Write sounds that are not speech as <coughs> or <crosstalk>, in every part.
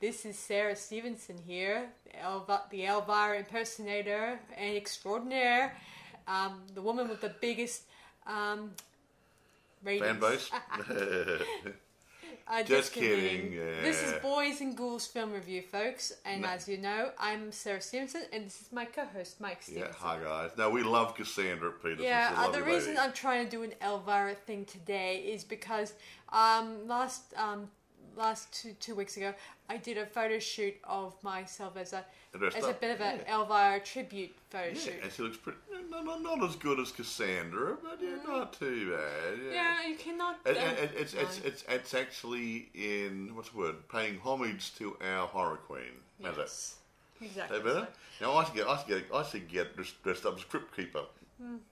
This is Sarah Stevenson here, the, Elvira impersonator and extraordinaire, um, the woman with the biggest um, ratings. Fan base. Uh, <laughs> <laughs> Just kidding, This is. Boys and Ghouls Film Review, folks. And No. as you know, I'm Sarah Stevenson, and this is my co-host, Mike yeah, Stevenson. hi guys. Now we love Cassandra Peterson. Yeah, uh, the reason lady. I'm trying to do an Elvira thing today is because um, last um, last two two weeks ago I did a photo shoot of myself as a Dressed as a up, bit of an yeah. Elvira tribute photo Yeah, shoot. and she looks pretty. No, no, not as good as Cassandra, but yeah, not too bad. Yeah. Mm. You cannot. It, it, it's, it's, no. it's, it's actually in what's the word? Paying homage to our horror queen. How's that? Yes. Exactly. That better? Now I should get, I should get, I should get dressed- dressed up as Crypt Keeper.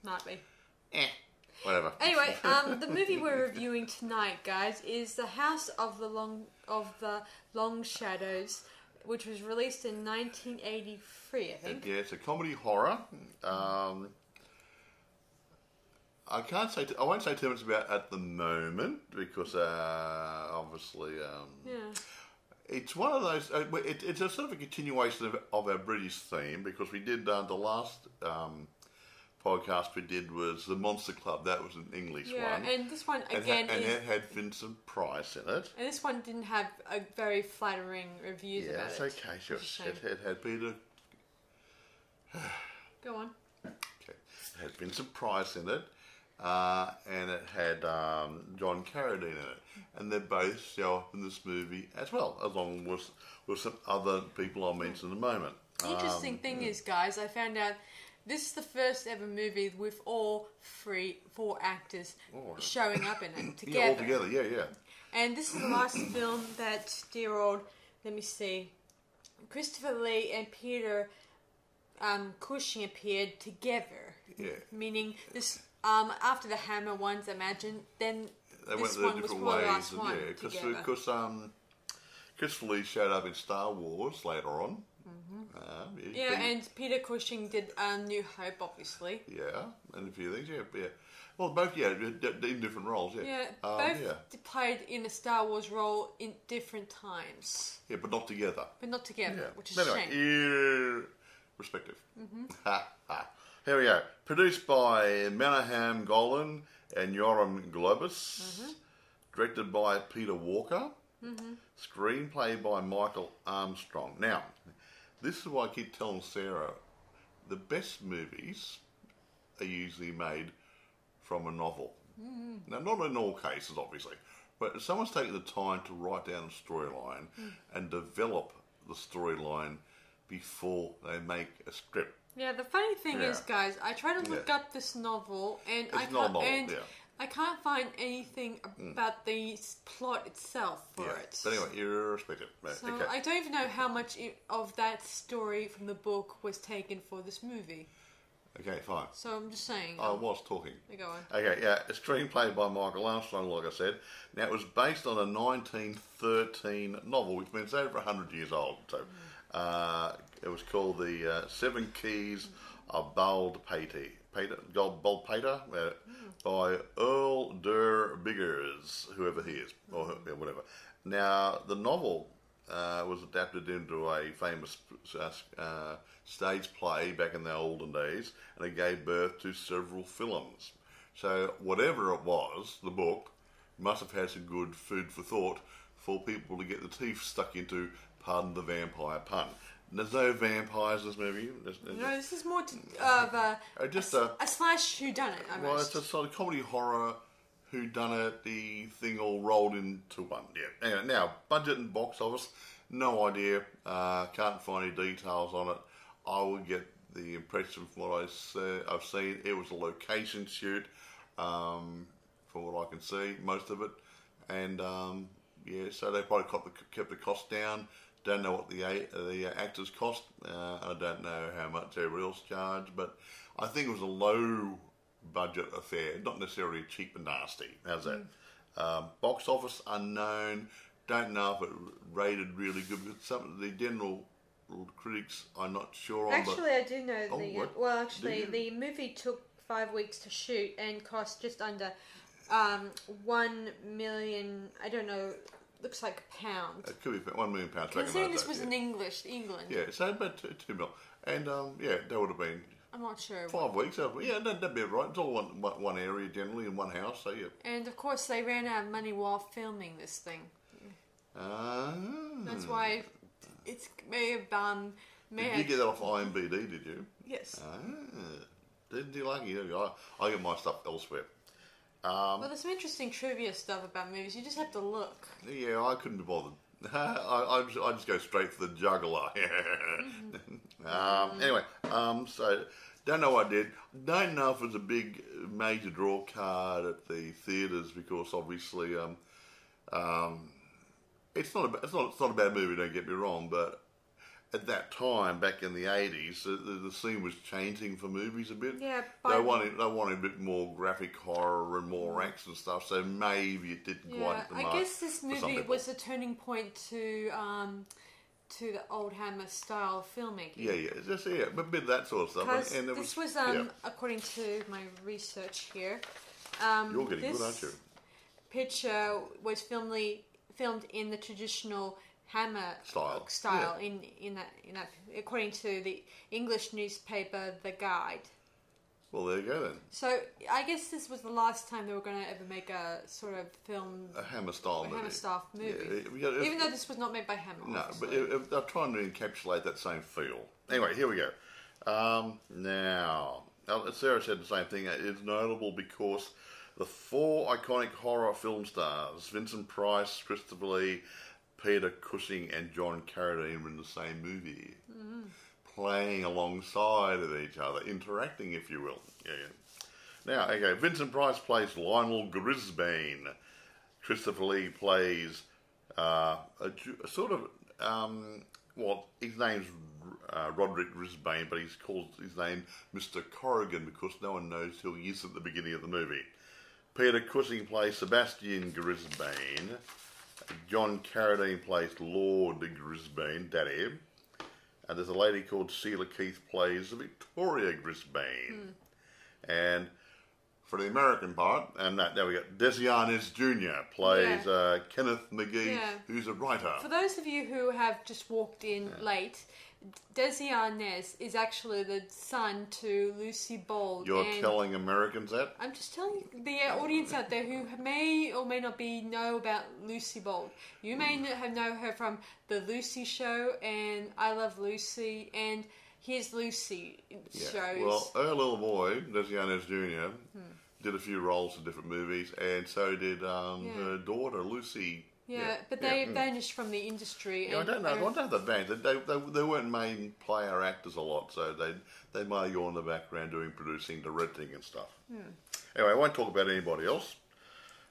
Might be. Eh, whatever. Anyway, <laughs> um, the movie we're reviewing tonight, guys, is The House of the Long of the Long Shadows, which was released in 1983, I think. Yeah, it's a comedy horror. Um, I can't say. I won't say too much about at the moment because uh, obviously um, Yeah. it's one of those. Uh, it, it's a sort of a continuation of, of our British theme because we did uh, the last um, podcast we did was the Monster Club. That was an English Yeah, one, and this one and, again ha- and is, it had Vincent Price in it. and this one didn't have a very flattering reviews Yeah, about it's it. okay. Sure. It's. It, it had Peter <sighs> Go on. Okay. It had Vincent Price in it, uh, and it had um, John Carradine in it, and they both show up in this movie as well, along with with some other people I'll mention in a moment. The interesting Um, thing is, guys, I found out this is the first ever movie with all three, four actors Oh. showing up in it together. <coughs> yeah, all together, yeah, yeah. And this is the last <coughs> film that dear old, let me see, Christopher Lee and Peter um, Cushing appeared together. Yeah. Meaning this um, after the Hammer ones, I imagine. Then They went this their one was different the ways, last and, yeah, because because um, Christopher Lee showed up in Star Wars later on. Uh, Mm-hmm. yeah, he- and Peter Cushing did um, New Hope, obviously. yeah, and a few things, yeah, yeah. Well, both, yeah, in different roles, yeah. Yeah, Um, both yeah, played in a Star Wars role in different times, yeah, but not together. but not together, Yeah. which is anyway, shame. irrespective. Ha, <laughs> ha. Here we go. Produced by Menahem Golan and Yoram Globus. Directed by Peter Walker. Screenplay by Michael Armstrong. Now, this is why I keep telling Sarah the best movies are usually made from a novel. Mm. Now, not in all cases, obviously, but if someone's taken the time to write down a storyline mm. and develop the storyline before they make a script. Yeah, the funny thing Yeah. is, guys, I try to look Yeah. up this novel, and It's I not can't, novel, and yeah. I can't find anything about the plot itself for yeah. it. But anyway, irrespective. Right, so okay. I don't even know how much of that story from the book was taken for this movie. okay, fine. So I'm just saying. I was talking. Go on. Okay, yeah, a screenplay by Michael Armstrong, like I said. Now, it was based on a 1913 novel, which means over 100 years old. So, uh, it was called The uh, Seven Keys of Bald Pater, Pater Gold Bald Pater, uh, by Earl Derr Biggers, whoever he is, or who- whatever. Now, the novel uh, was adapted into a famous uh, uh, stage play back in the olden days, and it gave birth to several films. So, whatever it was, the book must have had some good food for thought for people to get the teeth stuck into, pardon the vampire pun. There's no vampires in this movie. There's- there's No, this is more to, of a, Uh, <laughs> just a, a- a slash whodunit, well, it's a sort of comedy horror who done it, the thing all rolled into one. Yeah. Anyway, now, budget and box office, no idea. Uh, can't find any details on it. I would get the impression from what I se- I've seen, it was a location shoot, um, from what I can see, most of it. And um, yeah, so they probably kept the, kept the cost down. Don't know what the the actors cost. Uh, I don't know how much everybody else charged, but I think it was a low budget affair, not necessarily cheap and nasty. How's that? Um, box office unknown. Don't know if it rated really good. But some of the general critics, I'm not sure on. Actually, I do know Oh, the. what? Well, actually, the movie took five weeks to shoot and cost just under um, one million. I don't know looks like a pound. It could be one million pounds Considering this was days, in English, England. yeah. yeah, so about two, two mil, and um, yeah, that would have been I'm not sure. five weeks. That would- Yeah, that, that'd be right. It's all one, one, area generally in one house. So yeah. And of course, they ran out of money while filming this thing. Ah. That's why it's may have been. may Did have, you get that off IMBD? Did you? yes. Ah, didn't you like it? I, I get my stuff elsewhere. Um, well, there's some interesting trivia stuff about movies. You just have to look. Yeah, I couldn't be bothered. <laughs> I, I, just, I just go straight for the juggler. <laughs> um, anyway, um, so don't know what I did. Don't know if it was a big major draw card at the theatres because obviously um, um, it's not a, it's not it's not a bad movie. Don't get me wrong, but at that time, back in the eighties, the, the, scene was changing for movies a bit. Yeah, they wanted they wanted a bit more graphic horror and more action stuff. So maybe it didn't quite. Yeah, hit the I guess this movie was a turning point to um to the old Hammer style filmmaking. Yeah, yeah, just yeah, a bit of that sort of stuff. And, and this was, um, yeah. according to my research here, um, You're getting good, aren't you? picture was filmed filmed in the traditional Hammer Style. style in in that in that according to the English newspaper The Guide. Well, there you go then. So I guess this was the last time they were going to ever make a sort of film A Hammer style movie. Hammer style movie. Yeah, yeah, Even though this was not made by Hammer. no, but obviously. if, if they're trying to encapsulate that same feel. Anyway, here we go. Um, now, Sarah said the same thing. It's notable because the four iconic horror film stars, Vincent Price, Christopher Lee, Peter Cushing, and John Carradine, were in the same movie. Playing alongside of each other, interacting, if you will. Yeah, yeah. Now, okay, Vincent Price plays Lionel Grisbane. Christopher Lee plays uh, a, a sort of um, well, his name's uh, Roderick Grisbane, but he's called his name Mr. Corrigan because no one knows who he is at the beginning of the movie. Peter Cushing plays Sebastian Grisbane. John Carradine plays Lord Grisbane, Daddy. And there's a lady called Sheila Keith plays Victoria Grisbane. And for the American part, and that, there we go, Desi Arnaz Jr. plays Yeah. uh, Kenneth McGee, Yeah. who's a writer. For those of you who have just walked in late, Desi Arnaz is actually the son to Lucille Ball. You're and telling Americans that? I'm just telling the audience out there who may or may not be know about Lucille Ball. You may know, have know her from the Lucy Show and I Love Lucy and Here's Lucy shows. Well, her little boy, Desi Arnaz Jr., did a few roles in different movies, and so did um, Yeah. her daughter, Lucy. Yeah, but they mm. vanished from the industry. Yeah, I don't know. I don't know the band. They, they, they weren't main player actors a lot, so they they might go in the background doing producing, directing, and stuff. Hmm. Anyway, I won't talk about anybody else.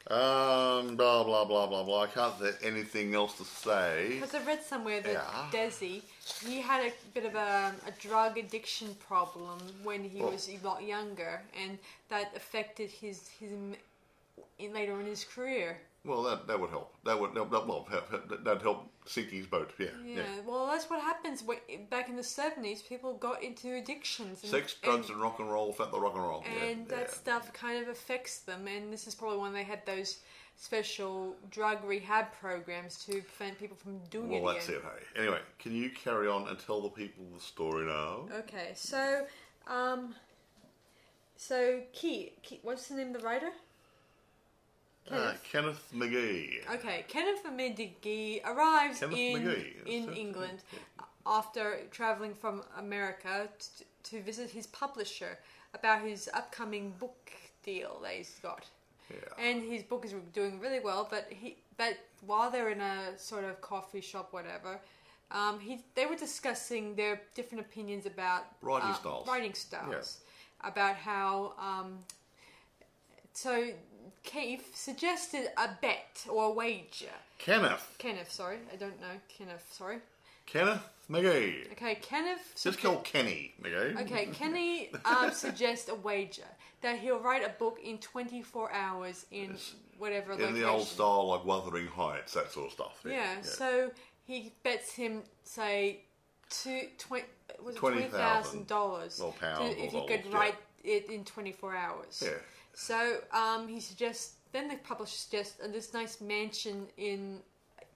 Um, blah blah blah blah blah. I can't think anything else to say. Because I read somewhere that Yeah. Desi, he had a bit of a, a drug addiction problem when he Well- was a lot younger, and that affected his his in, later in his career. Well, that that would help. That would that, that, well that'd help sinking his boat. Yeah, Yeah, yeah. well, that's what happens back in the seventies. People got into addictions. And, Sex, drugs, and, rock and roll. Felt the rock and roll. yeah, and that yeah. stuff kind of affects them. And this is probably when they had those special drug rehab programs to prevent people from doing Well, it that's again. it. Hey. Anyway, can you carry on and tell the people the story now? Okay, so, um, so Key, Key, what's the name of the writer? Uh, Kenneth McGee. Okay, Kenneth McGee arrives Kenneth in McGee, in. England after traveling from America t- to visit his publisher about his upcoming book deal that he's got. Yeah. And his book is doing really well, but he but while they're in a sort of coffee shop, whatever, um, he they were discussing their different opinions about Writing uh, styles. Writing styles about how um, so Keith suggested a bet or a wager. Kenneth. Kenneth, sorry, I don't know Kenneth. Sorry. Kenneth McGee. Okay, Kenneth. Just call Kenny McGee. Okay, Kenny <laughs> um, suggests a wager that he'll write a book in 24 hours in whatever In location. the old style, like Wuthering Heights, that sort of stuff. Yeah. Yeah, so he bets him, say, two, twen- was it 20,000. $20,000 Well, pounds to- if he could dollars, yeah. write it in 24 hours. Yeah. So um, he suggests, then the publisher suggests uh, this nice mansion in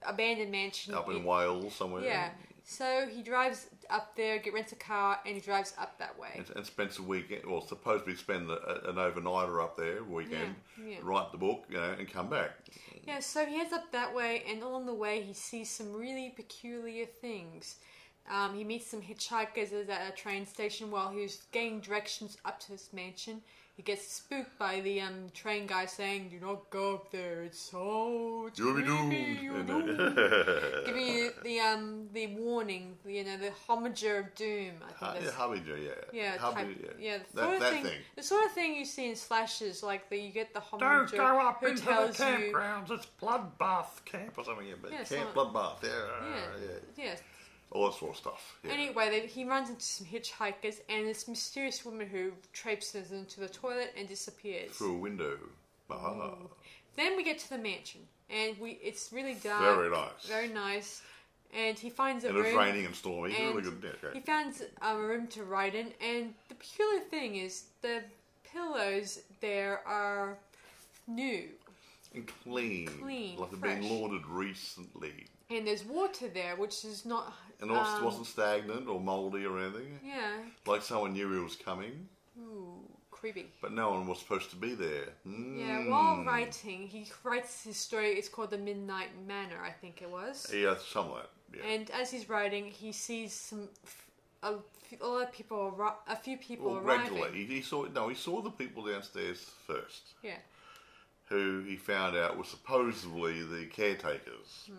abandoned mansion. Up in in- Wales somewhere. Yeah. So he drives up there, get rents a car, and he drives up that way. And, and spends a weekend, well, supposedly spend a, an overnighter up there, weekend, Yeah, yeah. write the book, you know, and come back. Yeah, so he heads up that way, and along the way, he sees some really peculiar things. Um, he meets some hitchhikers at a train station while he's getting directions up to this mansion. He gets spooked by the um, train guy saying, "Do not go up there. It's so You'll be creepy, doomed. you're doomed." <laughs> Giving you the um the warning, you know, the harbinger of doom. I think Ha- that's yeah, Hubby, yeah. yeah, Hubby, type, yeah. yeah, the That, sort of that thing, thing. the sort of thing you see in slashes, like the you get the homager Don't harbinger go up who into the tells you, campgrounds. It's bloodbath camp or something. Yeah, but Yeah, camp some- bloodbath, yeah, yeah, yeah, yeah. All that sort of stuff. Yeah. Anyway, they, he runs into some hitchhikers and this mysterious woman who traipses into the toilet and disappears. Through a window. Ah, Then we get to the mansion, and we it's really dark, Very nice. very nice. And he finds a and room. it's raining and stormy. and really good. Yeah, He finds a room to write in, and the peculiar thing is the pillows there are new, And clean. Clean, Like they've been laundered recently. and there's water there, which is not. And it um, wasn't stagnant or mouldy or anything. Yeah. Like someone knew he was coming, Ooh, creepy. but no one was supposed to be there. Yeah, Mm. while writing, he writes his story. It's called The Midnight Manor, I think it was. Yeah, somewhat. Yeah. And as he's writing, he sees some a, a lot of people, a few people well, arriving. gradually, he, he saw no, he saw the people downstairs first, Yeah, who he found out were supposedly the caretakers.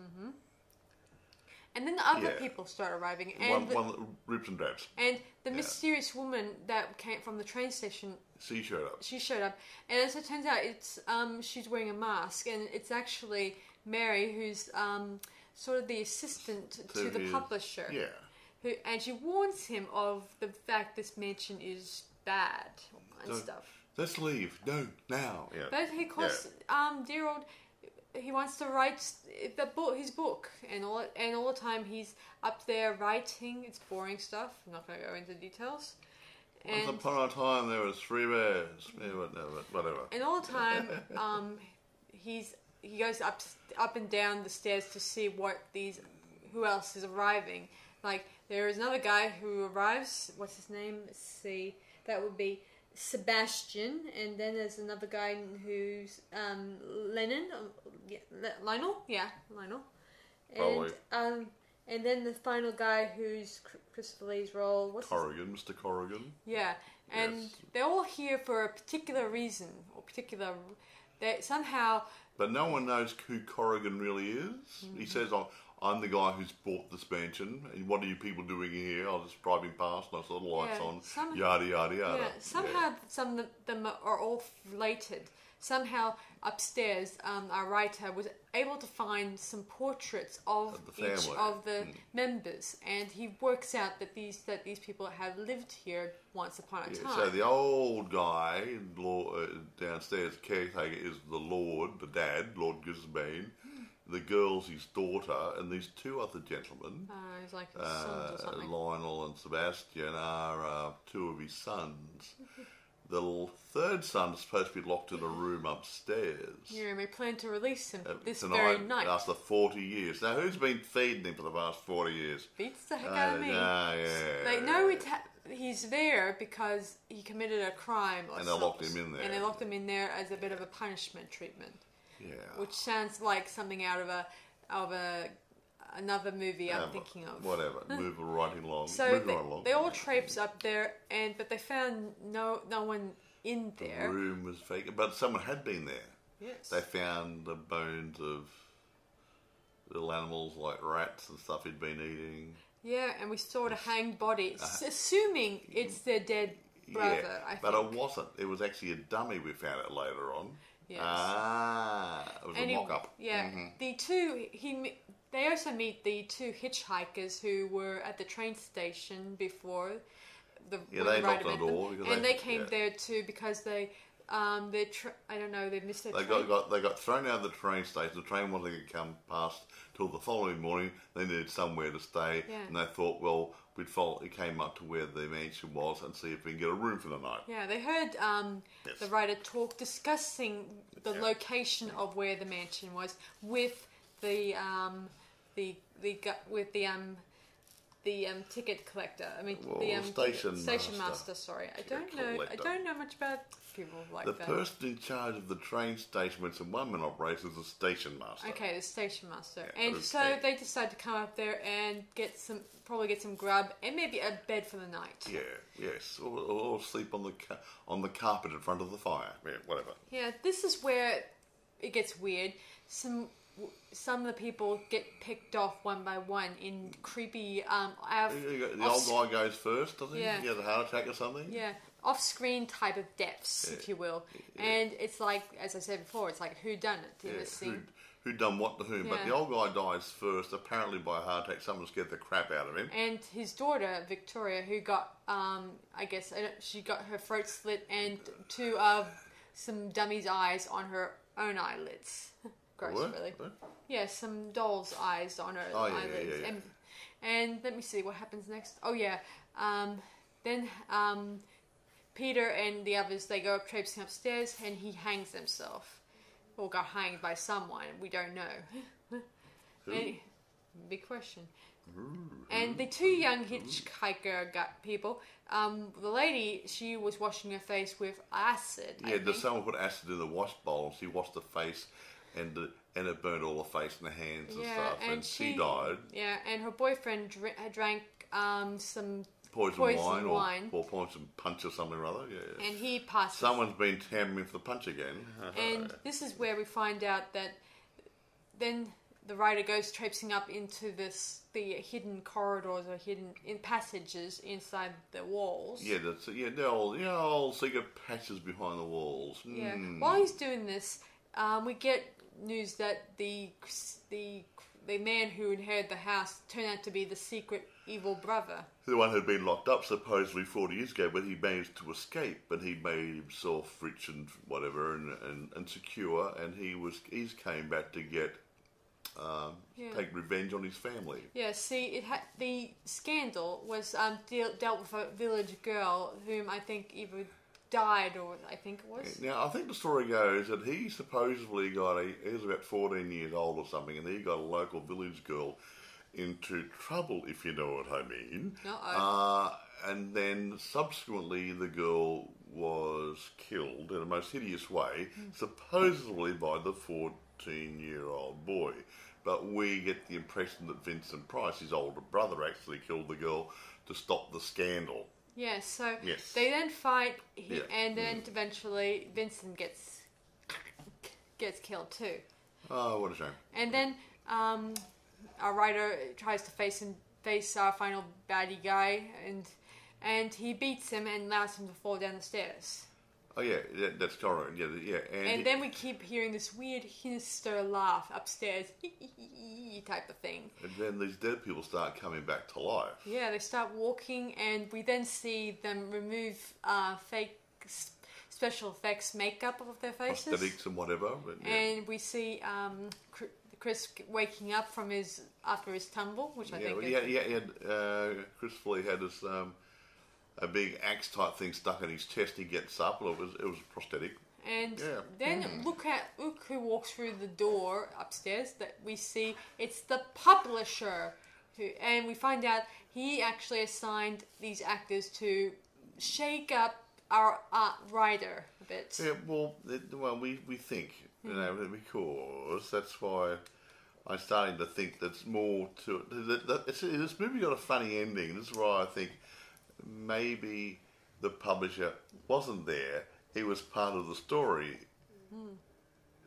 And then the other Yeah. people start arriving, and one, the, one rips and drabs. and the Yeah. mysterious woman that came from the train station, She showed up. she showed up, and as it turns out, it's um she's wearing a mask, and it's actually Mary, who's um sort of the assistant to, To the his- publisher. Yeah. who and she warns him of the fact this mansion is bad and Don't- stuff. Let's leave. No, now. Yeah. But he calls um dear old. He wants to write the book, his book, and all and all the time he's up there writing. It's boring stuff. I'm not going to go into details. Once upon a time, there was three bears. Yeah, whatever. whatever. and all the time, <laughs> um, he's he goes up up and down the stairs to see what these who else is arriving. Like there is another guy who arrives. What's his name? Let's see. That would be Sebastian, and then there's another guy who's um, Lennon. um, Yeah, Le- Lionel. Yeah, Lionel. And Probably. um, and then the final guy who's Chr- Christopher Lee's role. What's his Corrigan, Mr. Corrigan. yeah, and Yes. they're all here for a particular reason or particular. That somehow But no one knows who Corrigan really is. Mm-hmm. He says, "I'm, I'm the guy who's bought this mansion, and what are you people doing here? I was just driving past, and I saw the lights Yeah, on, some- yada yada yada." yeah somehow some of them are all related. Somehow upstairs, um, our writer was able to find some portraits of, Of each of the Mm. members, and he works out that these that these people have lived here once upon a Yeah, time. so the old guy law, uh, downstairs, caretaker, is the Lord, the dad, Lord Grisbane. The girl's his daughter, and these two other gentlemen, uh, he's like his sons or uh, something. Lionel and Sebastian, are uh, two of his sons. The l- third son is supposed to be locked in a room upstairs. Yeah, and we plan to release him uh, this very night. after 40 years. Now, who's been feeding him for the past 40 years? Beats the heck Uh, out of me. yeah, yeah. They know it ha- he's there because he committed a crime. Or And they locked him in there. And they locked him in there as a bit of a punishment treatment, Yeah. which sounds like something out of a of a another movie I'm thinking of. Whatever. <laughs> Move right along. So Move they, right along. they all traipse up there, and but they found no no one in there. The there. room was vacant, but someone had been there. Yes. They found the bones of little animals like rats and stuff he'd been eating. Yeah, and we saw the hanged body, uh-huh. s- assuming it's their dead brother. yeah, I but it wasn't. It was actually a dummy. We found it later on. Yes. Ah, it was Any- a mock-up. Yeah, Mhm. the two he they also meet the two hitchhikers who were at the train station before the Yeah, they the knocked on the door and they- they came yeah. there too because they um they tra- I don't know they missed their They train. got, got they got thrown out of the train station. The train wasn't going to come past till the following morning. They needed somewhere to stay, Yeah. and they thought, well, we'd follow. It came up to where the mansion was and see if we can get a room for the night. yeah, they heard um, Yes. the writer talk discussing the Yeah. location of where the mansion was with the um, the the with the um, the um, ticket collector. I mean, the um, station station master. master. Sorry, I don't know. I don't know much about people like The that. The person in charge of the train station when some one-man operation is the station master. Okay, the station master. Yeah, and so they decide to come up there and get some, probably get some grub and maybe a bed for the night. Yeah, yes, or, or sleep on the ca- on the carpet in front of the fire. Yeah, whatever. Yeah, this is where it gets weird. Some some of the people get picked off one by one in creepy um av- The old guy goes first, doesn't he? Yeah. He has a heart attack or something. yeah off-screen type of deaths, if you will. And it's like, as I said before, it's like who done it Yeah, who, who done what to whom? But the old guy dies first, apparently by a heart attack. Someone scared the crap out of him. And his daughter Victoria, who got, um, I guess she got her throat slit and two of some dummy's eyes on her own eyelids. <laughs> Gross, really. Yeah, some doll's eyes on her Oh, yeah, yeah, eyelids. yeah, yeah. And, and let me see what happens next. Oh yeah, um, then um, Peter and the others they go up traipsing upstairs, and he hangs himself, or got hanged by someone. We don't know. <laughs> And- big question. And the two young hitchhiker got people. Um, the lady, she was washing her face with acid. I Yeah, the someone put acid in the wash bowl and she washed the face and the, and it burned all the face and the hands and Yeah, stuff. and And, she, she- died. Yeah, and her boyfriend dr- drank um, some, Poison, Poison wine, wine. Or, or poison punch or something or other. Yeah. and he passes. Someone's been tamming for the punch again. <laughs> And this is where we find out that then the writer goes traipsing up into this the hidden corridors or hidden in passages inside the walls. yeah, that's yeah, the old, yeah, old secret passages behind the walls. Yeah. Mm. While he's doing this, um, we get news that the the the man who inherited the house turned out to be the secret evil brother. The one who'd been locked up supposedly 40 years ago, but he managed to escape, and he made himself rich and whatever and, and, and secure, and he was he's came back to get um, Yeah. take revenge on his family. Yeah, see, it had the scandal was um, deal, dealt with a village girl whom I think either died or I think it was. Now, I think the story goes that he supposedly got a, he was about 14 years old or something, and he got a local village girl into trouble, if you know what I mean. Uh, and then subsequently, the girl was killed in a most hideous way, supposedly by the 14 year old boy. But we get the impression that Vincent Price, his older brother, actually killed the girl to stop the scandal. Yeah, so Yes. they then fight, he, Yeah. and then eventually Vincent gets gets killed too. Oh, what a shame. And then um, our writer tries to face him, face our final baddie guy, and and he beats him and allows him to fall down the stairs. Oh, yeah, that, that's correct. Yeah, yeah. And, And then we keep hearing this weird sinister laugh upstairs, type of thing. And then these dead people start coming back to life. Yeah, they start walking, and we then see them remove uh, fake special effects makeup of their faces. Prosthetics and whatever. Yeah. And we see um, Chris waking up from his after his tumble, which I yeah, think is yeah, yeah, he had, uh, Christopher Lee had this, um, a big axe type thing stuck in his chest. He gets up. Well, it was, it was prosthetic. And Yeah. then Hmm. look at look who walks through the door upstairs. That we see it's the publisher, who and we find out he actually assigned these actors to shake up our art writer a bit. Yeah, well, it, well, we, we think, you know, Hmm. because that's why I'm starting to think there's more to it. That, that, it's, this movie got a funny ending. This is why I think maybe the publisher wasn't there. He was part of the story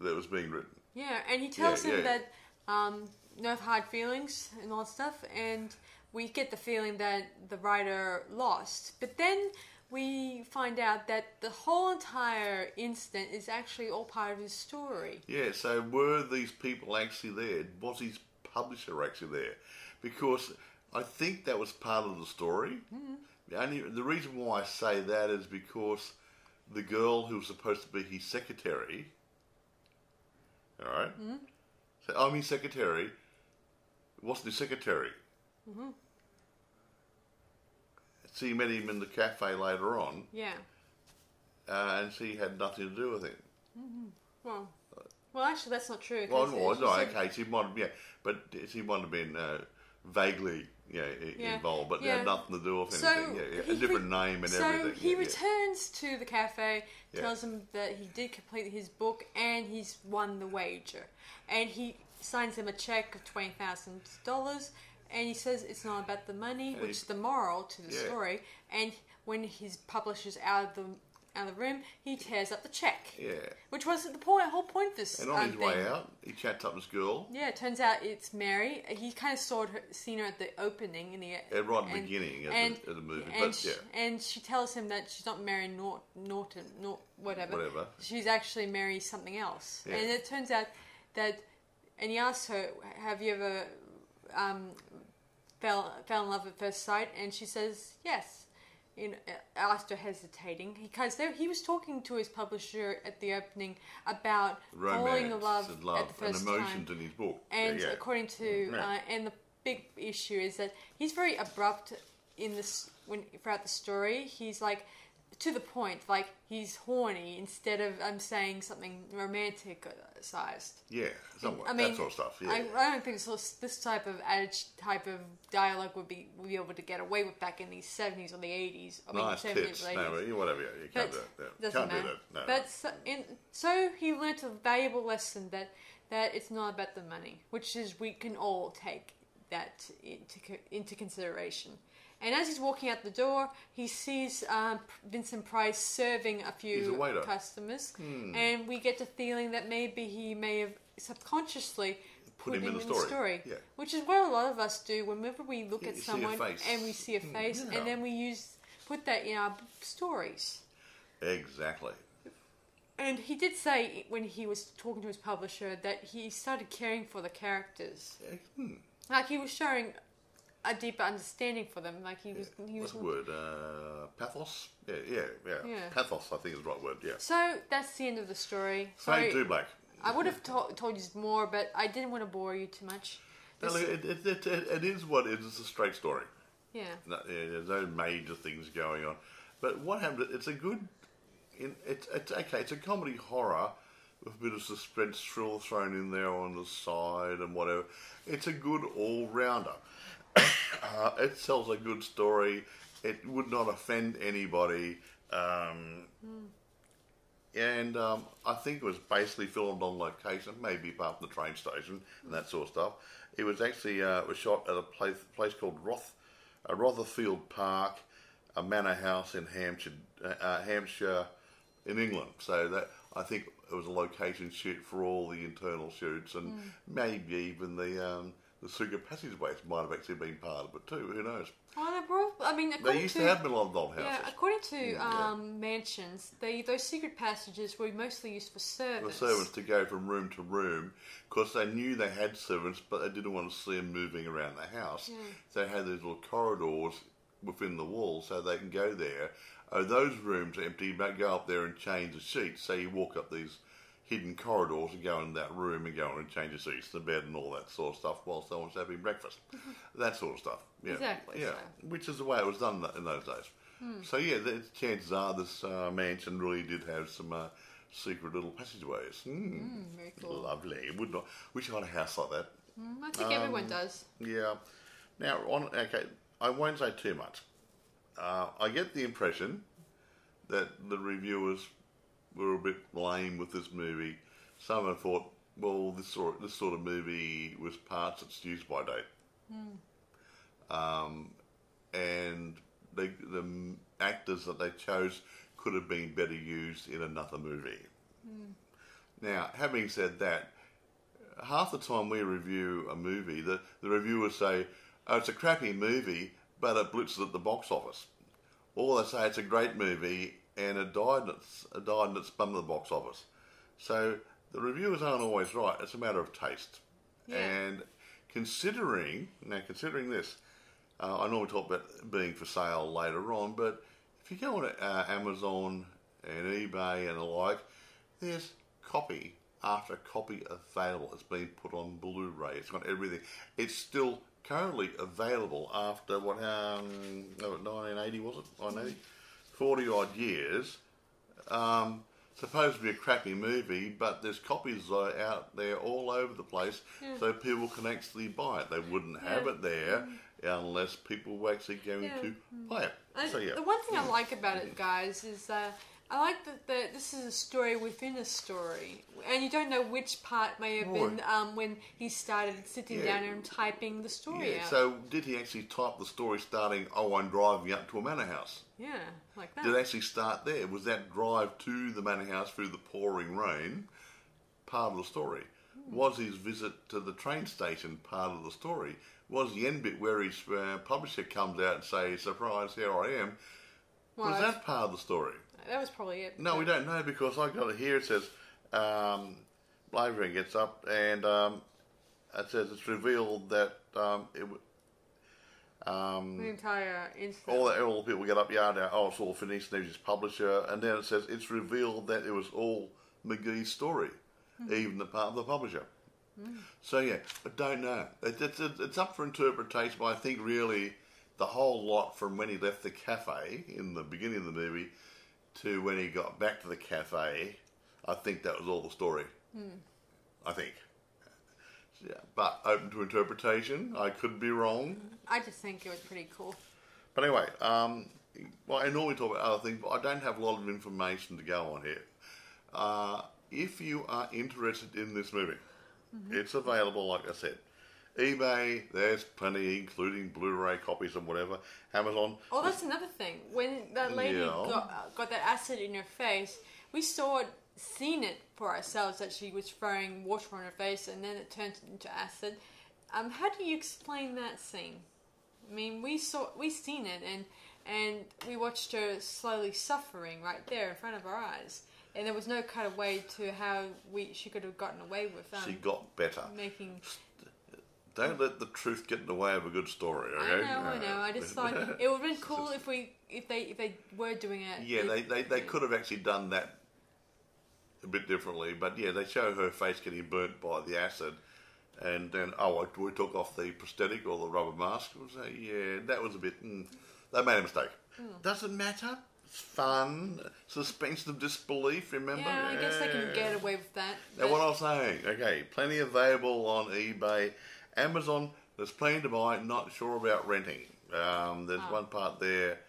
that was being written. Yeah, and he tells Yeah, him yeah. that um, no hard feelings and all that stuff, and we get the feeling that the writer lost. But then we find out that the whole entire incident is actually all part of his story. Yeah, so were these people actually there? Was his publisher actually there? Because I think that was part of the story. The only the reason why I say that is because the girl who was supposed to be his secretary, all right? So I'm his secretary. Wasn't his secretary. So you met him in the cafe later on, Yeah. uh, and she had nothing to do with him. Well, well, actually, that's not true. Well, no, she no, okay, she might have, yeah, but she might have been uh, vaguely, yeah, Yeah, involved, but yeah. had nothing to do with So anything. yeah, yeah. a different re- name and so everything. he yeah, yeah. returns to the cafe, tells him that he did complete his book and he's won the wager, and he signs him a check of twenty thousand dollars, and he says it's not about the money, And which he- is the moral to the story. And when his publisher's out of the out of the room, he tears up the check, Yeah. which was the point, whole point of this. And on um, his way thing. out, he chats up this girl. Yeah, it turns out it's Mary. He kind of saw her, seen her at the opening in the Yeah, right at the and- beginning of the- of the movie, and but she, yeah. and she tells him that she's not Mary Nort, Norton, Nort, whatever. Whatever. She's actually Mary something else. Yeah. And it turns out that, and he asks her, "Have you ever um, fell fell in love at first sight?" And she says, "Yes." In, after hesitating, because there, he was talking to his publisher at the opening about falling in love, and love at the and first emotions time. in his book. And yeah, yeah. according to Yeah. uh, and the big issue is that he's very abrupt in this when throughout the story. He's like to the point, like he's horny instead of I'm saying something romantic uh, sized. yeah, somewhat, I mean, that sort of stuff. Yeah. I, I don't think so, this type of adage, type of dialogue would be would be able to get away with back in the seventies or the eighties. I mean, nice 70s tips. or 80s. No, whatever. Yeah, you can't But do that. Doesn't Can't matter. do that. No. But so, in, so he learnt a valuable lesson that that it's not about the money, which is we can all take that into into consideration. And as he's walking out the door, he sees um, Vincent Price serving a a few waiter. customers, and we get the feeling that maybe he may have subconsciously put, him, in the story, Yeah. which is what a lot of us do whenever we look You at someone and we see a face, yeah. and then we use put that in our stories. Exactly. And he did say when he was talking to his publisher that he started caring for the characters. Hmm. Like he was showing a deeper understanding for them. Like he was, he What's was. the word? Uh, pathos? Yeah, yeah, yeah, Yeah. Pathos, I think is the right word, yeah. So that's the end of the story. Fade Sorry, to black. I would have to- told you more, but I didn't want to bore you too much. No, look, it, it, it, it, is what it is. It's a straight story. yeah. No, yeah, there's no major things going on. But what happened? It's a good. In, it's, it's okay. It's a comedy horror with a bit of suspense thrill thrown in there on the side and whatever. It's a good all rounder. Uh, it tells a good story. It would not offend anybody. Um, and um, I think it was basically filmed on location, maybe apart from the train station and that sort of stuff. It was actually uh, it was shot at a place place called Roth, uh, Rotherfield Park, a manor house in Hampshire, uh, uh, Hampshire, in England. So that I think it was a location shoot for all the internal shoots, and maybe even the um, the secret passageways might have actually been part of it too. Who knows? Well, they were all, I mean, They used to, to have Milan old houses. Yeah, according to yeah. um, mansions, they those secret passages were mostly used for servants. For servants to go from room to room because they knew they had servants, but they didn't want to see them moving around the house. So they had these little corridors within the walls so they can go there. Oh, those rooms are empty, but go up there and change the sheets. So you walk up these hidden corridors and go in that room and go and change the sheets, the bed, and all that sort of stuff while someone's having breakfast. <laughs> that sort of stuff. Yeah. Exactly, Yeah. so. Which is the way it was done in those days. So yeah, the chances are this uh, mansion really did have some uh, secret little passageways. Mm. Mm, very cool. Lovely. Would not. Wish I had a house like that. Mm, I think everyone Um, does. Yeah. Now, on okay, I won't say too much. Uh, I get the impression that the reviewers were a bit lame with this movie. Some have thought, well, this sort this sort of movie was past its use by date. Um, and they, the actors that they chose could have been better used in another movie. Now, having said that, half the time we review a movie, the, the reviewers say, oh, it's a crappy movie, but it blitzes at the box office. Or they say it's a great movie and it died in its, it died in its bum at the box office. So the reviewers aren't always right. It's a matter of taste. Yeah. And considering, now considering this, uh, I normally talk about being for sale later on, but if you go on uh, Amazon and eBay and the like, there's copy after copy available. It's been put on Blu-ray. It's got everything. It's still currently available after what? Um, oh, 1980 was it? 1980, 40 odd years. Um, supposed to be a crappy movie, but there's copies uh, out there all over the place, so people can actually buy it. They wouldn't have Yeah. it there unless people were actually going Yeah. to buy it. So yeah, The one thing I like about it, guys, is uh, I like that the, this is a story within a story, and you don't know which part may have been Right. um, when he started sitting Yeah. down and typing the story yeah. out. So did he actually type the story starting? Oh, I'm driving up to a manor house. yeah, like that. Did it actually start there? Was that drive to the manor house through the pouring rain part of the story? Was his visit to the train station part of the story? Was the end bit where his uh, publisher comes out and says, "Surprise, here I am"? Well, was that's- that part of the story? That was probably it. No, we don't know because I got it here. It says um, Blavering gets up and um, it says it's revealed that um, it. w- Um, The entire incident. all, the, all the people get up, yeah, now, oh, it's all finished, there's his publisher, and then it says it's revealed that it was all McGee's story, even the part of the publisher. So, yeah, I don't know. It, it's, it's up for interpretation, but I think really the whole lot from when he left the cafe in the beginning of the movie to when he got back to the cafe, I think that was all the story. I think. Yeah, but open to interpretation. I could be wrong. I just think it was pretty cool. But anyway, um, well, I normally talk about other things, but I don't have a lot of information to go on here. Uh, if you are interested in this movie, it's available, like I said. eBay, there's plenty, including Blu-ray copies and whatever. Amazon, Oh, that's another thing. When that lady Yeah. got, uh, got that acid in her face, we saw it, seen it for ourselves that she was throwing water on her face and then it turned into acid. Um, how do you explain that scene? I mean, we saw, we seen it and and we watched her slowly suffering right there in front of our eyes, and there was no kind of way to how we she could have gotten away with um, she got better. making. Don't let the truth get in the way of a good story, I okay? know, I know. I just thought it <laughs> would have been cool if we if they if they were doing it. Yeah, they, they, they could have actually done that a bit differently, but yeah, they show her face getting burnt by the acid, and then oh, we took off the prosthetic or the rubber mask. It was, yeah, that was a bit. Mm, they made a mistake. Hmm. Doesn't matter. It's fun, suspension of disbelief. Remember? Yeah, I guess they can get away with that. Now, but- what I was saying, okay, plenty available on eBay, Amazon. There's plenty to buy. Not sure about renting. Um, there's Ah. one part there,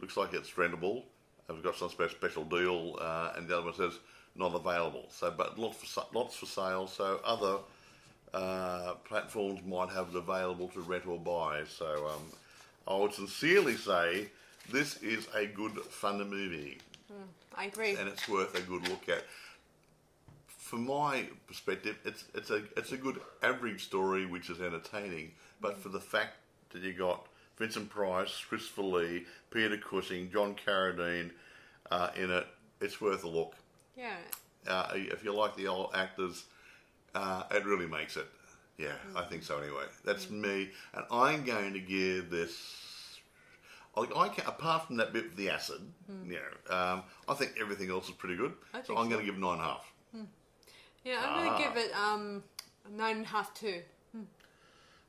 looks like it's rentable. I've got some special deal, uh, and the other one says not available. So, but lots for lots for sale. So other uh, platforms might have it available to rent or buy. So, um, I would sincerely say this is a good fun movie I agree. and it's worth a good look at. From my perspective, it's it's a it's a good average story which is entertaining, but for the fact that you got Vincent Price, Christopher Lee, Peter Cushing, John Carradine uh, in it, it's worth a look. yeah. Uh, if you like the old actors, uh, it really makes it. Yeah, I think so. Anyway, that's me, and I'm going to give this. I, I can, apart from that bit with the acid, you know, um, I think everything else is pretty good. So I'm so. going to give it nine and a half. Yeah, I'm Ah. gonna give it um a nine and a half too.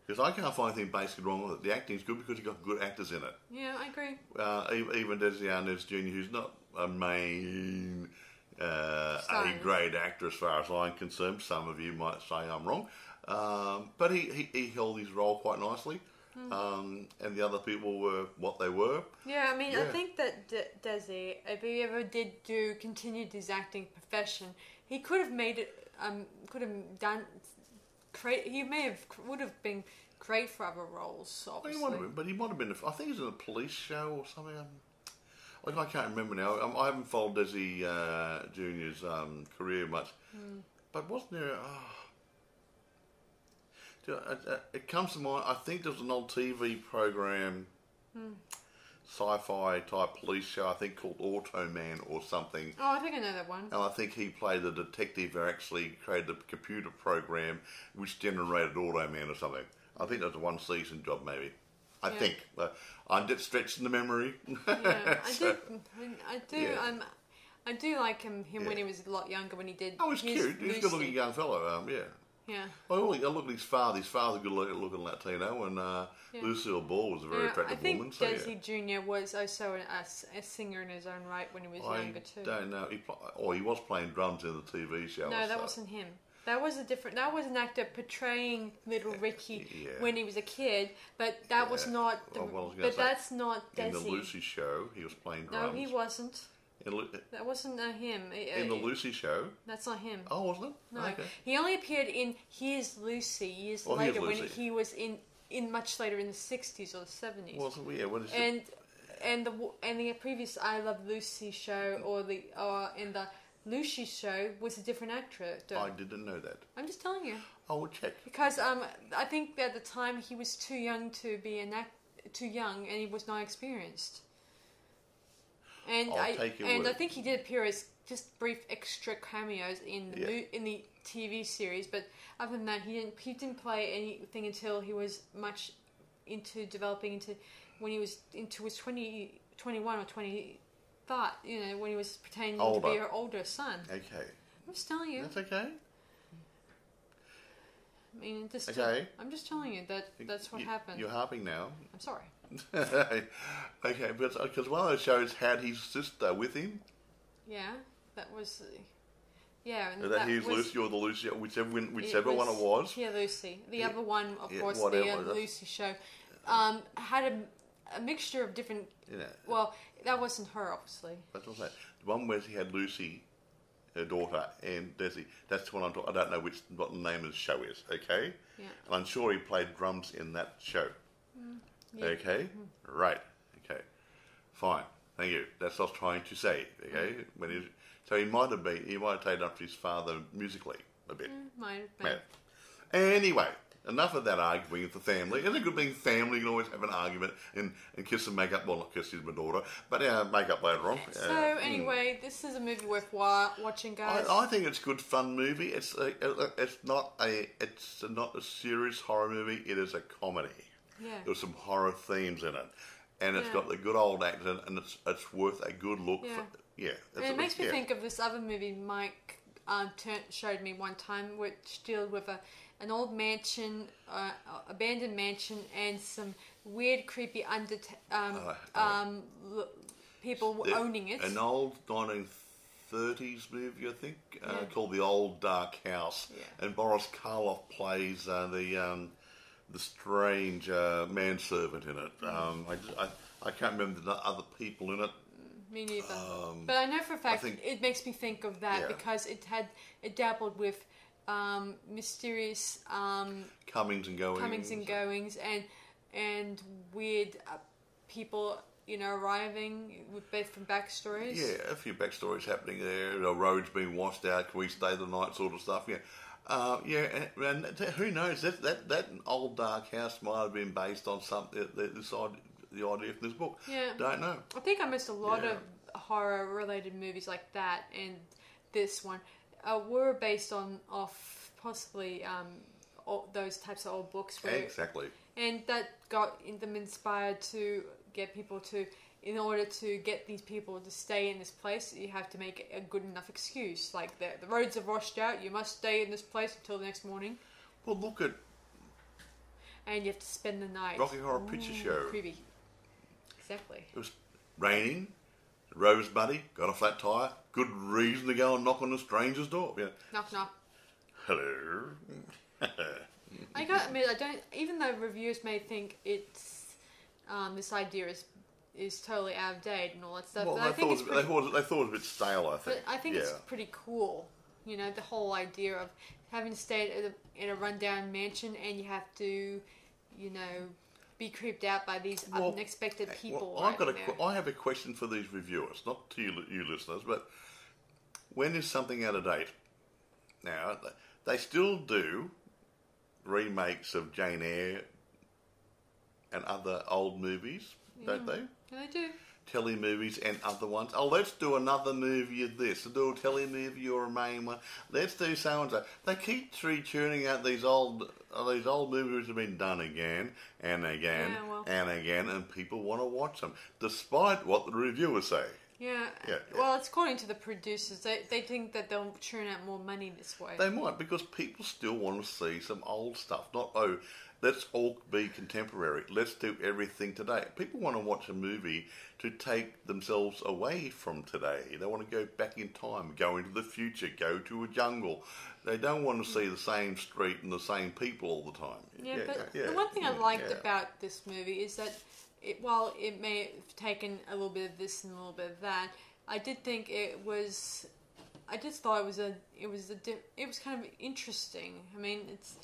Because I can't find anything basically wrong with it. The acting's good because you've got good actors in it. Yeah, I agree. Uh, even Desi Arnaz Jr., who's not a main uh, A grade actor as far as I'm concerned. Some of you might say I'm wrong. Um, but he, he, he held his role quite nicely. Hmm. Um, and the other people were what they were. Yeah, I mean, I think that De- Desi, if he ever did do continued his acting profession, he could have made it. Um, could have done. Great. He may have would have been great for other roles. Well, he might have been, but he might have been. I think he was in a police show or something. Um, like I can't remember now. Um, I haven't followed Desi uh, Junior's um, career much, Hmm. but wasn't there? Oh, you know, it, comes to mind. I think there was an old TV program, Hmm. Sci-fi type police show. I think called Automan or something. Oh, I think I know that one. And I think he played the detective who actually created the computer program which generated Automan or something. I think that was a one season job, maybe. I Yeah. think. Uh, I'm just stretching the memory. Yeah, I <laughs> So- do. I do. Yeah. Um, I do like him. Him when he was a lot younger. When he did. Oh, he's cute. He's a Lucy. good looking young fellow. Um, yeah. Yeah. Well, look, look at his father. His father, good looking, looking Latino, and uh, Yeah. Lucille Ball was a very Yeah, I attractive think woman. So Desi yeah. Jr. was also an, a, a singer in his own right when he was I younger too. don't know. He, pl- or he was playing drums in the TV show. No, that say. wasn't him. That was a different. That was an actor portraying little Ricky yeah. when he was a kid, but that was not. The, Oh, well, but say, that's not in the Lucy show. He was playing drums. no, he wasn't. In, Lu- That wasn't uh, him. Uh, in the Lucy show. That's not him. Oh, wasn't it? No, Okay. he only appeared in Here's Lucy years Oh, Here's later when he was in in much later in the sixties or the seventies. Wasn't yeah? What is it? and and the and the previous I Love Lucy show or the or in the Lucy show was a different actor. I didn't know that. I'm just telling you I will check. because um I think at the time he was too young to be an act too young and he was not experienced. And I'll I and I think he did appear as just brief extra cameos in the Yeah. mo- in the TV series, but other than that, he didn't he didn't play anything until he was much into developing into when he was into his 20, 21 or twenty five. You know, when he was pretending to be Older. her older son. Okay, I'm just telling you. that's okay. I mean, just Okay. I'm just telling you that that's what You- happened. You're harping now. I'm sorry. <laughs> okay, but because one of those shows had his sister with him. Yeah, that was. uh, Yeah, and That, that he's was, Lucy or the Lucy, whichever one- it whichever one it was. Yeah, Lucy. The Yeah, other one, of yeah, course, the uh, Lucy show, um, had a, a mixture of different. Yeah, Well, that wasn't her, obviously. that's what I'm. The one where he had Lucy, her daughter, and Desi. That's the one I'm talking. I don't know which what the name of the show is. Okay, Yeah. and I'm sure he played drums in that show. Yeah. Okay, right. Okay, fine. Thank you. That's what I was trying to say. Okay, when he, so he might have been, he might have taken after his father musically a bit. Might have been. Yeah. Anyway, enough of that arguing with the family. It's a good being family. You can always have an argument and, and kiss and make up. Well, not kiss is my daughter, but uh, make up later on. So Uh, anyway, this is a movie worth watching, guys. I, I think it's a good fun movie. It's a, it's not a it's not a serious horror movie. It is a comedy. Yeah. There's some horror themes in it, and it's Yeah. got the good old acting, and it's it's worth a good look. Yeah. For, yeah, it makes me think of this other movie Mike turn, showed me one time, which dealt with a an old mansion, uh, abandoned mansion, and some weird, creepy under um, oh. um, l- people The- owning it. An old 1930s movie, I think, uh, Yeah. called The Old Dark House, Yeah. and Boris Karloff plays uh, the um, the strange uh, manservant in it. Mm. Um, I, just- I I can't remember the other people in it. Me neither. Um, but I know for a fact think- it makes me think of that Yeah. because it had it dabbled with um, mysterious um, Comings and goings. comings and goings and and weird uh, people, you know, arriving with different backstories. Yeah, a few backstories happening there. The roads being washed out. Can we stay the night? Sort of stuff. Yeah, uh, yeah. And, and who knows? That, that that old dark house might have been based on something. The, this idea, the idea from this book. Yeah. Don't know. I think I missed a lot Yeah. of horror related movies like that, and this one uh, were based on off possibly um, all, those types of old books. Where, Exactly. and that got them inspired to get people to. In order to get these people to stay in this place, you have to make a good enough excuse. Like the the roads are washed out, you must stay in this place until the next morning, Well, look at and you have to spend the night. Rocky Horror Picture Ooh, Show. Creepy. Exactly. It was raining. Rosebuddy got a flat tire. Good reason to go and knock on a stranger's door. Yeah. Knock knock. Hello. I gotta admit, I don't. Even though reviewers may think it's um, this idea is is totally out of date and all that stuff, well, they I think thought, pretty, they, thought, they thought it was a bit stale. I think. but I think yeah. it's pretty cool. You know, the whole idea of having stayed at a, in a rundown mansion and you have to, you know, be creeped out by these Well, unexpected eh, people. Well, I've got a, right. I have a question for these reviewers, not to you, you listeners, but when is something out of date? Now, they still do remakes of Jane Eyre and other old movies, don't they? Yeah, they do. Telly movies and other ones. Oh, let's do another movie of this. Do a telly movie or a main one. Let's do so and so. They keep tree churning out these old uh, these old movies have been done again and again Yeah, well- and again, and people want to watch them, despite what the reviewers say. Yeah. Yeah, yeah. Well, it's according to the producers. They they think that they'll churn out more money this way. They might because people still want to see some old stuff. Not oh, let's all be contemporary. Let's do everything today. People want to watch a movie to take themselves away from today. They want to go back in time, go into the future, go to a jungle. They don't want to see the same street and the same people all the time. Yeah, but the one thing I liked yeah. about this movie is that it, while it may have taken a little bit of this and a little bit of that, I did think it was. I just thought it was a. It was a. It was kind of interesting. I mean, it's.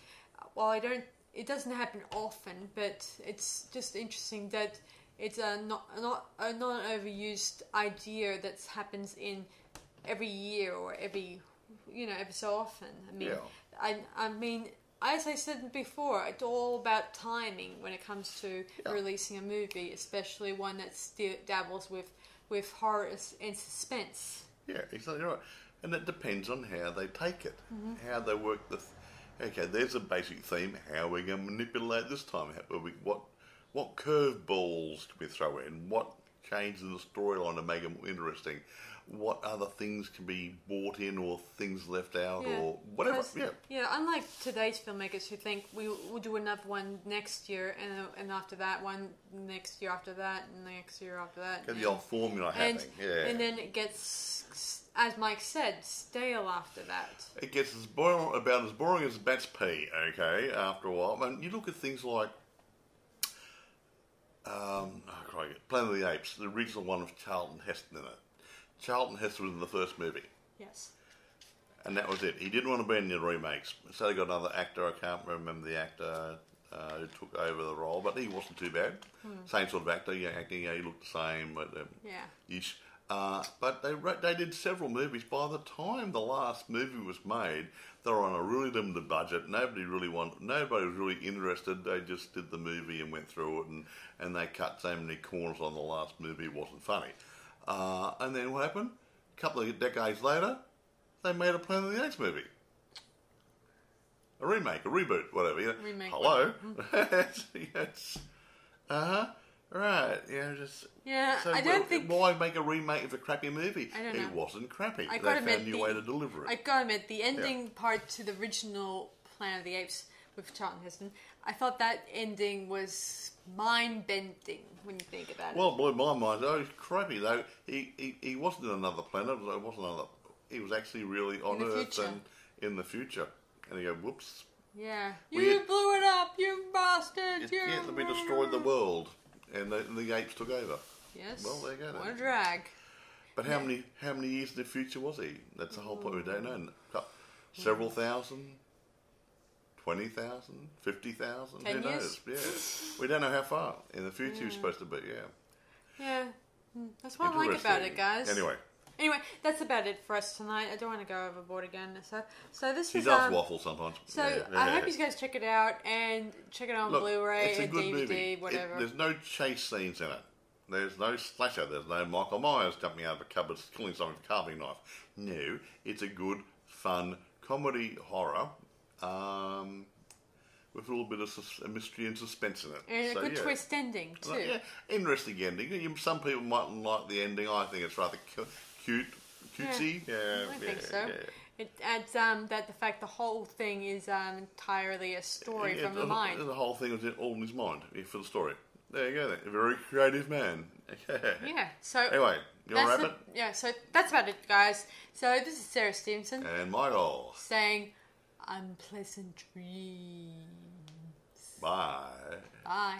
While I don't. It doesn't happen often, but it's just interesting that it's a not not a not an overused idea that happens in every year or every you know every so often. I mean, Yeah. I I mean, as I said before, it's all about timing when it comes to Yeah. releasing a movie, especially one that still dabbles with with horror and suspense. Yeah, exactly right. And it depends on how they take it, Mm-hmm. how they work the. Th- okay, there's a basic theme. How are we going to manipulate this time? How, we, what what curveballs can we throw in? What changes in the storyline to make it more interesting? What other things can be brought in or things left out or whatever? because- Yeah, yeah. Unlike today's filmmakers who think we will do another one next year, and and after that one next year after that, and next year after that, get the old formula and, happening. Yeah, and then it gets, as Mike said, stale after that. it gets as boring, about as boring as bat's pee, okay, after a while. And you look at things like, um, oh, crikey, Planet of the Apes, the original one with Charlton Heston in it. Charlton Heston was in the first movie, Yes. and that was it. He didn't want to be in the remakes, so they got another actor. I can't remember the actor uh, who took over the role, but he wasn't too bad. Same sort of actor, yeah, acting, yeah, he looked the same, but um, Yeah. ish. Uh, but they they did several movies. By the time the last movie was made, they were on a really limited budget. Nobody really wanted, nobody was really interested. They just did the movie and went through it, and, and they cut so many corners on the last movie. It wasn't funny. Uh, and then what happened? A couple of decades later, they made a Planet of the Apes movie. A remake, a reboot, whatever. You know. Remake, Hello. it's, it's, uh huh. Right. Yeah. Just. Yeah, So I don't think. Why make a remake of a crappy movie? I don't It wasn't crappy. I they found a new the- way to deliver it. I gotta admit, the ending part to the original Planet of the Apes with Charlton Heston, I thought that ending was mind bending when you think about it. well, it blew my mind. Oh, it's crappy though. He, he he wasn't in another planet. It wasn't another. He was actually really on Earth future. and in the future. And he go, whoops. Yeah. You blew it up, you bastard! It, You yeah, we <laughs> destroyed the world, and the, the apes took over. Yes. Well, there you go then. What a drag. But how many how many years in the future was he? That's the whole point. We don't know. Cou- Several thousand, twenty thousand, fifty thousand. Ten Who years? knows? Yeah, we don't know how far in the future he's supposed to be. Yeah, Yeah. Mm, That's what I like about it, Interesting. guys. Anyway, Anyway, that's about it for us tonight. I don't want to go overboard again. So, so this he is does um, waffle sometimes. So Yeah, I hope you guys check it out and check it out on Look, Blu-ray it's a and good DVD, movie. It- whatever. there's no chase scenes in it. There's no slasher. There's no Michael Myers jumping out of a cupboard, killing someone with a carving knife. No, it's a good, fun comedy horror um, with a little bit of sus- mystery and suspense in it. and So, a good yeah. twist ending too. Like, yeah, interesting ending. You- Some people mightn't like the ending. I think it's rather cu- cute, cutesy. Yeah, I yeah, think so. yeah. It adds um, that the fact the whole thing is um, entirely a story Yeah, from the the, mind. The whole thing was in- all in his mind yeah, for the story. There you go. Then. A very creative man. <laughs> Yeah. So Anyway, you want that's to wrap the- yeah. So that's about it, guys. So this is Sarah Stevenson it? And Michael. saying, "Unpleasant dreams." Bye. Bye.